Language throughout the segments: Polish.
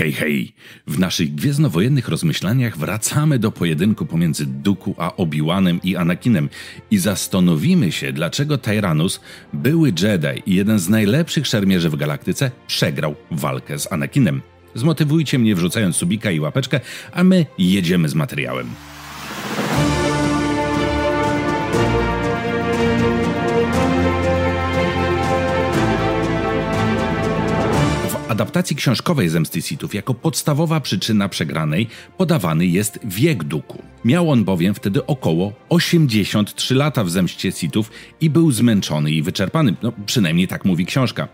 Hej, hej! W naszych gwiezdnowojennych rozmyślaniach wracamy do pojedynku pomiędzy Duku a Obi-Wanem i Anakinem i zastanowimy się, dlaczego Tyrannus, były Jedi i jeden z najlepszych szermierzy w galaktyce, przegrał walkę z Anakinem. Zmotywujcie mnie wrzucając subika i łapeczkę, a my jedziemy z materiałem. Adaptacji książkowej Zemsty Sithów jako podstawowa przyczyna przegranej podawany jest wiek Duku. Miał on bowiem wtedy około 83 lata w Zemście Sithów i był zmęczony i wyczerpany, no przynajmniej tak mówi książka.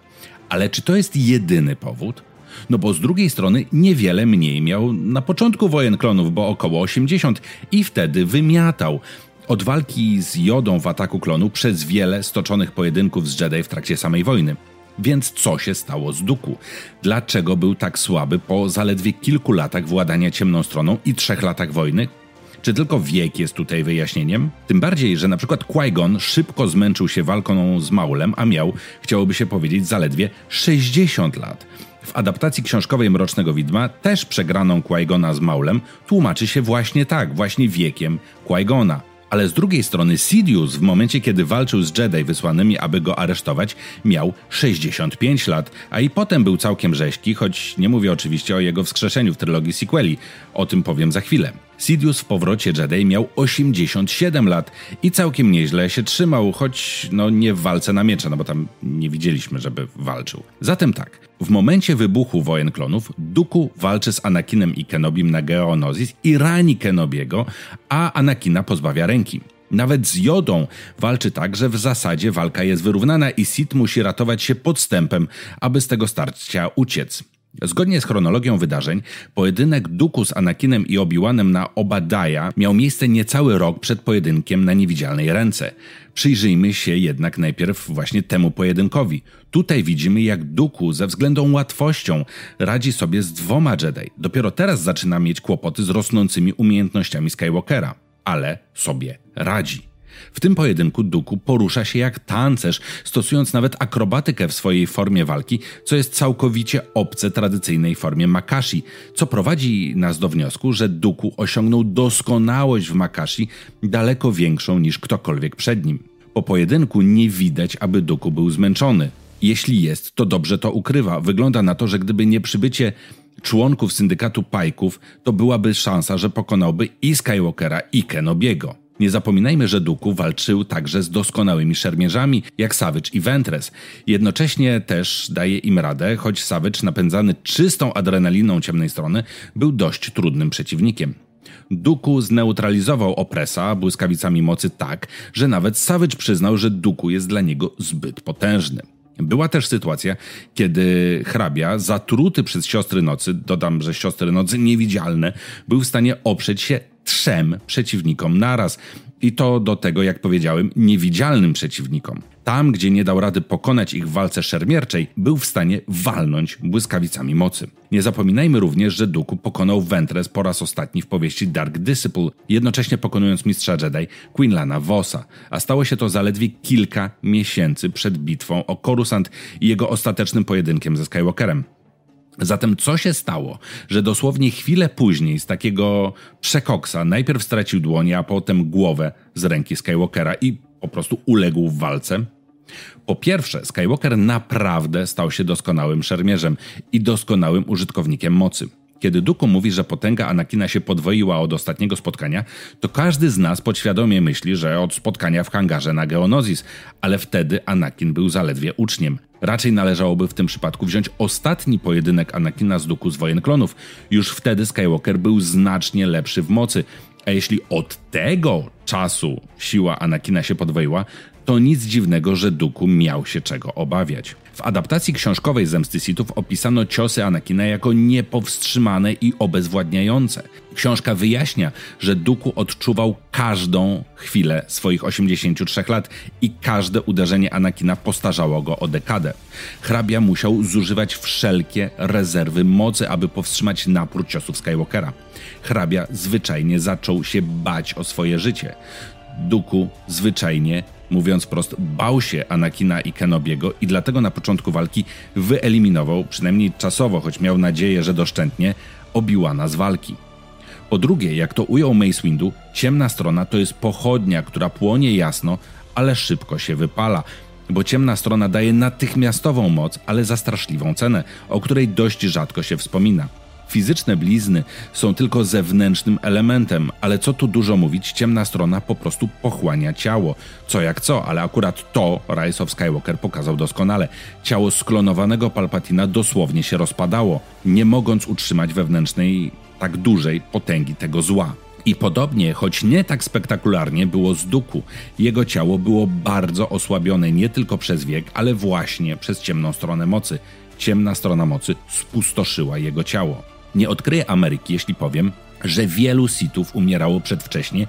Ale czy to jest jedyny powód? No bo z drugiej strony niewiele mniej miał na początku wojen klonów, bo około 80 i wtedy wymiatał. Od walki z Jodą w ataku klonu przez wiele stoczonych pojedynków z Jedi w trakcie samej wojny. Więc co się stało z Duku? Dlaczego był tak słaby po zaledwie kilku latach władania ciemną stroną i trzech latach wojny? Czy tylko wiek jest tutaj wyjaśnieniem? Tym bardziej, że na przykład Qui-Gon szybko zmęczył się walką z Maulem, a miał, chciałoby się powiedzieć, zaledwie 60 lat. W adaptacji książkowej Mrocznego Widma też przegraną Qui-Gona z Maulem tłumaczy się właśnie tak, właśnie wiekiem Qui-Gona. Ale z drugiej strony Sidious w momencie, kiedy walczył z Jedi wysłanymi, aby go aresztować, miał 65 lat, a i potem był całkiem rzeźki, choć nie mówię oczywiście o jego wskrzeszeniu w trylogii sequeli, o tym powiem za chwilę. Sidious w powrocie Jedi miał 87 lat i całkiem nieźle się trzymał, choć no nie w walce na miecze, no bo tam nie widzieliśmy, żeby walczył. Zatem tak, w momencie wybuchu wojen klonów Duku walczy z Anakinem i Kenobim na Geonosis i rani Kenobiego, a Anakina pozbawia ręki. Nawet z Jodą walczy tak, że w zasadzie walka jest wyrównana i Sid musi ratować się podstępem, aby z tego starcia uciec. Zgodnie z chronologią wydarzeń, pojedynek Duku z Anakinem i Obi-Wanem na Obadaja miał miejsce niecały rok przed pojedynkiem na niewidzialnej ręce. Przyjrzyjmy się jednak najpierw właśnie temu pojedynkowi. Tutaj widzimy, jak Duku ze względną łatwością radzi sobie z dwoma Jedi. Dopiero teraz zaczyna mieć kłopoty z rosnącymi umiejętnościami Skywalkera, ale sobie radzi. W tym pojedynku Duku porusza się jak tancerz, stosując nawet akrobatykę w swojej formie walki, co jest całkowicie obce tradycyjnej formie Makashi, co prowadzi nas do wniosku, że Duku osiągnął doskonałość w Makashi daleko większą niż ktokolwiek przed nim. Po pojedynku nie widać, aby Duku był zmęczony. Jeśli jest, to dobrze to ukrywa. Wygląda na to, że gdyby nie przybycie członków syndykatu Pajków, to byłaby szansa, że pokonałby i Skywalkera, i Kenobiego. Nie zapominajmy, że Duku walczył także z doskonałymi szermierzami, jak Savage i Ventress. Jednocześnie też daje im radę, choć Savage napędzany czystą adrenaliną ciemnej strony był dość trudnym przeciwnikiem. Duku zneutralizował Opresa błyskawicami mocy tak, że nawet Savage przyznał, że Duku jest dla niego zbyt potężny. Była też sytuacja, kiedy hrabia, zatruty przez siostry nocy, dodam, że siostry nocy niewidzialne, był w stanie oprzeć się trzem przeciwnikom naraz. I to do tego, jak powiedziałem, niewidzialnym przeciwnikom. Tam, gdzie nie dał rady pokonać ich w walce szermierczej, był w stanie walnąć błyskawicami mocy. Nie zapominajmy również, że Duku pokonał Ventress po raz ostatni w powieści Dark Disciple, jednocześnie pokonując mistrza Jedi Quinlana Vossa, a stało się to zaledwie kilka miesięcy przed bitwą o Coruscant i jego ostatecznym pojedynkiem ze Skywalkerem. Zatem co się stało, że dosłownie chwilę później z takiego przekoksa najpierw stracił dłonie, a potem głowę z ręki Skywalkera i po prostu uległ w walce? Po pierwsze, Skywalker naprawdę stał się doskonałym szermierzem i doskonałym użytkownikiem mocy. Kiedy Duku mówi, że potęga Anakina się podwoiła od ostatniego spotkania, to każdy z nas podświadomie myśli, że od spotkania w hangarze na Geonozis, ale wtedy Anakin był zaledwie uczniem. Raczej należałoby w tym przypadku wziąć ostatni pojedynek Anakina z Duku z Wojen Klonów. Już wtedy Skywalker był znacznie lepszy w mocy, a jeśli od tego czasu siła Anakina się podwoiła, to nic dziwnego, że Duku miał się czego obawiać. W adaptacji książkowej Zemsty Sithów opisano ciosy Anakina jako niepowstrzymane i obezwładniające. Książka wyjaśnia, że Duku odczuwał każdą chwilę swoich 83 lat i każde uderzenie Anakina postarzało go o dekadę. Hrabia musiał zużywać wszelkie rezerwy mocy, aby powstrzymać napór ciosów Skywalkera. Hrabia zwyczajnie zaczął się bać o swoje życie. Duku zwyczajnie, mówiąc prosto, bał się Anakina i Kenobiego i dlatego na początku walki wyeliminował, przynajmniej czasowo, choć miał nadzieję, że doszczętnie, Obi-Wana z walki. Po drugie, jak to ujął Mace Windu, ciemna strona to jest pochodnia, która płonie jasno, ale szybko się wypala, bo ciemna strona daje natychmiastową moc, ale za straszliwą cenę, o której dość rzadko się wspomina. Fizyczne blizny są tylko zewnętrznym elementem, ale co tu dużo mówić, ciemna strona po prostu pochłania ciało. Co jak co, ale akurat to Rise of Skywalker pokazał doskonale. Ciało sklonowanego Palpatina dosłownie się rozpadało, nie mogąc utrzymać wewnętrznej, tak dużej potęgi tego zła. I podobnie, choć nie tak spektakularnie, było z Duku. Jego ciało było bardzo osłabione nie tylko przez wiek, ale właśnie przez ciemną stronę mocy. Ciemna strona mocy spustoszyła jego ciało. Nie odkryję Ameryki, jeśli powiem, że wielu Sithów umierało przedwcześnie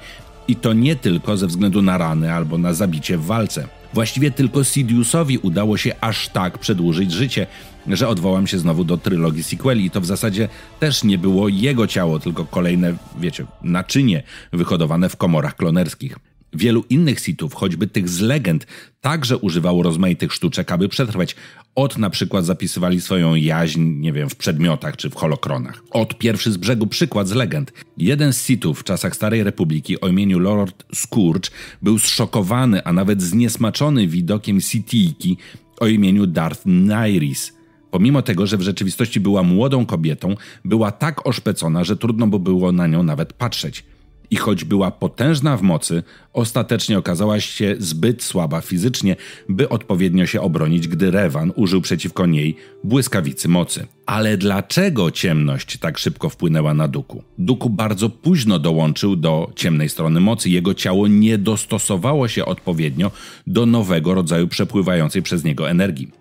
i to nie tylko ze względu na rany albo na zabicie w walce. Właściwie tylko Sidious'owi udało się aż tak przedłużyć życie, że odwołam się znowu do trylogii sequeli i to w zasadzie też nie było jego ciało, tylko kolejne, wiecie, naczynie wyhodowane w komorach klonerskich. Wielu innych sitów, choćby tych z legend, także używało rozmaitych sztuczek, aby przetrwać. Od na przykład zapisywali swoją jaźń, nie wiem, w przedmiotach czy w holokronach. Od pierwszy z brzegu przykład z legend. Jeden z sitów w czasach Starej Republiki o imieniu Lord Scourge był zszokowany, a nawet zniesmaczony widokiem Sitijki o imieniu Darth Nairis. Pomimo tego, że w rzeczywistości była młodą kobietą, była tak oszpecona, że trudno by było na nią nawet patrzeć i choć była potężna w mocy, ostatecznie okazała się zbyt słaba fizycznie, by odpowiednio się obronić, gdy Revan użył przeciwko niej błyskawicy mocy. Ale dlaczego ciemność tak szybko wpłynęła na Duku? Duku bardzo późno dołączył do ciemnej strony mocy. Jego ciało nie dostosowało się odpowiednio do nowego rodzaju przepływającej przez niego energii.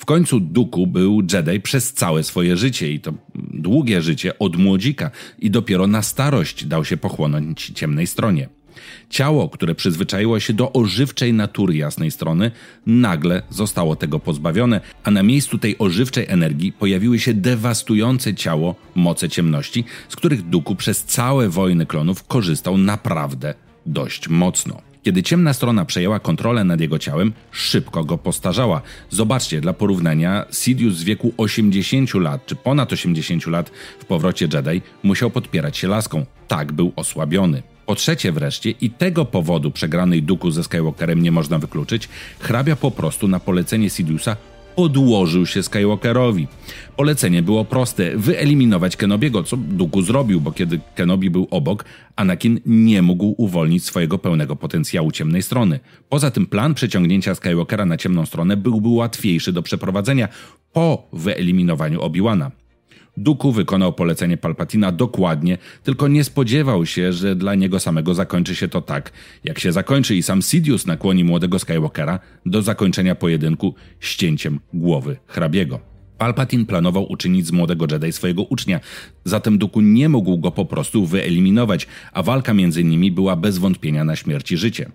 W końcu Duku był Jedi przez całe swoje życie i to długie życie od młodzika i dopiero na starość dał się pochłonąć ciemnej stronie. Ciało, które przyzwyczaiło się do ożywczej natury jasnej strony, nagle zostało tego pozbawione, a na miejscu tej ożywczej energii pojawiły się dewastujące ciało moce ciemności, z których Duku przez całe wojny klonów korzystał naprawdę dość mocno. Kiedy ciemna strona przejęła kontrolę nad jego ciałem, szybko go postarzała. Zobaczcie, dla porównania, Sidious z wieku 80 lat, czy ponad 80 lat w powrocie Jedi, musiał podpierać się laską. Tak był osłabiony. Po trzecie wreszcie, i tego powodu przegranej duku ze Skywalkerem nie można wykluczyć, hrabia po prostu na polecenie Sidiousa podłożył się Skywalkerowi. Polecenie było proste: wyeliminować Kenobiego, co Duku zrobił, bo kiedy Kenobi był obok, Anakin nie mógł uwolnić swojego pełnego potencjału ciemnej strony. Poza tym plan przeciągnięcia Skywalkera na ciemną stronę byłby łatwiejszy do przeprowadzenia po wyeliminowaniu Obi-Wana. Duku wykonał polecenie Palpatina dokładnie, tylko nie spodziewał się, że dla niego samego zakończy się to tak, jak się zakończy i sam Sidious nakłoni młodego Skywalkera do zakończenia pojedynku ścięciem głowy hrabiego. Palpatine planował uczynić z młodego Jedi swojego ucznia, zatem Duku nie mógł go po prostu wyeliminować, a walka między nimi była bez wątpienia na śmierć i życie.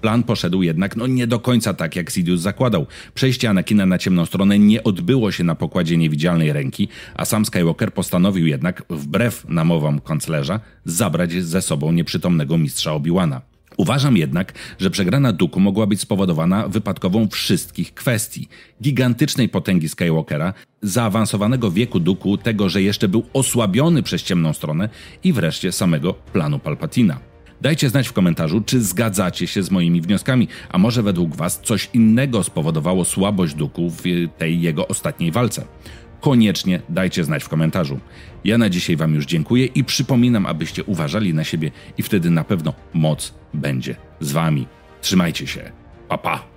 Plan poszedł jednak no nie do końca tak, jak Sidious zakładał. Przejście Anakina na ciemną stronę nie odbyło się na pokładzie niewidzialnej ręki, a sam Skywalker postanowił jednak, wbrew namowom kanclerza, zabrać ze sobą nieprzytomnego mistrza Obi-Wana. Uważam jednak, że przegrana Duku mogła być spowodowana wypadkową wszystkich kwestii. Gigantycznej potęgi Skywalkera, zaawansowanego wieku Duku, tego, że jeszcze był osłabiony przez ciemną stronę i wreszcie samego planu Palpatina. Dajcie znać w komentarzu, czy zgadzacie się z moimi wnioskami, a może według Was coś innego spowodowało słabość Duku w tej jego ostatniej walce. Koniecznie dajcie znać w komentarzu. Ja na dzisiaj Wam już dziękuję i przypominam, abyście uważali na siebie i wtedy na pewno moc będzie z Wami. Trzymajcie się. Pa pa!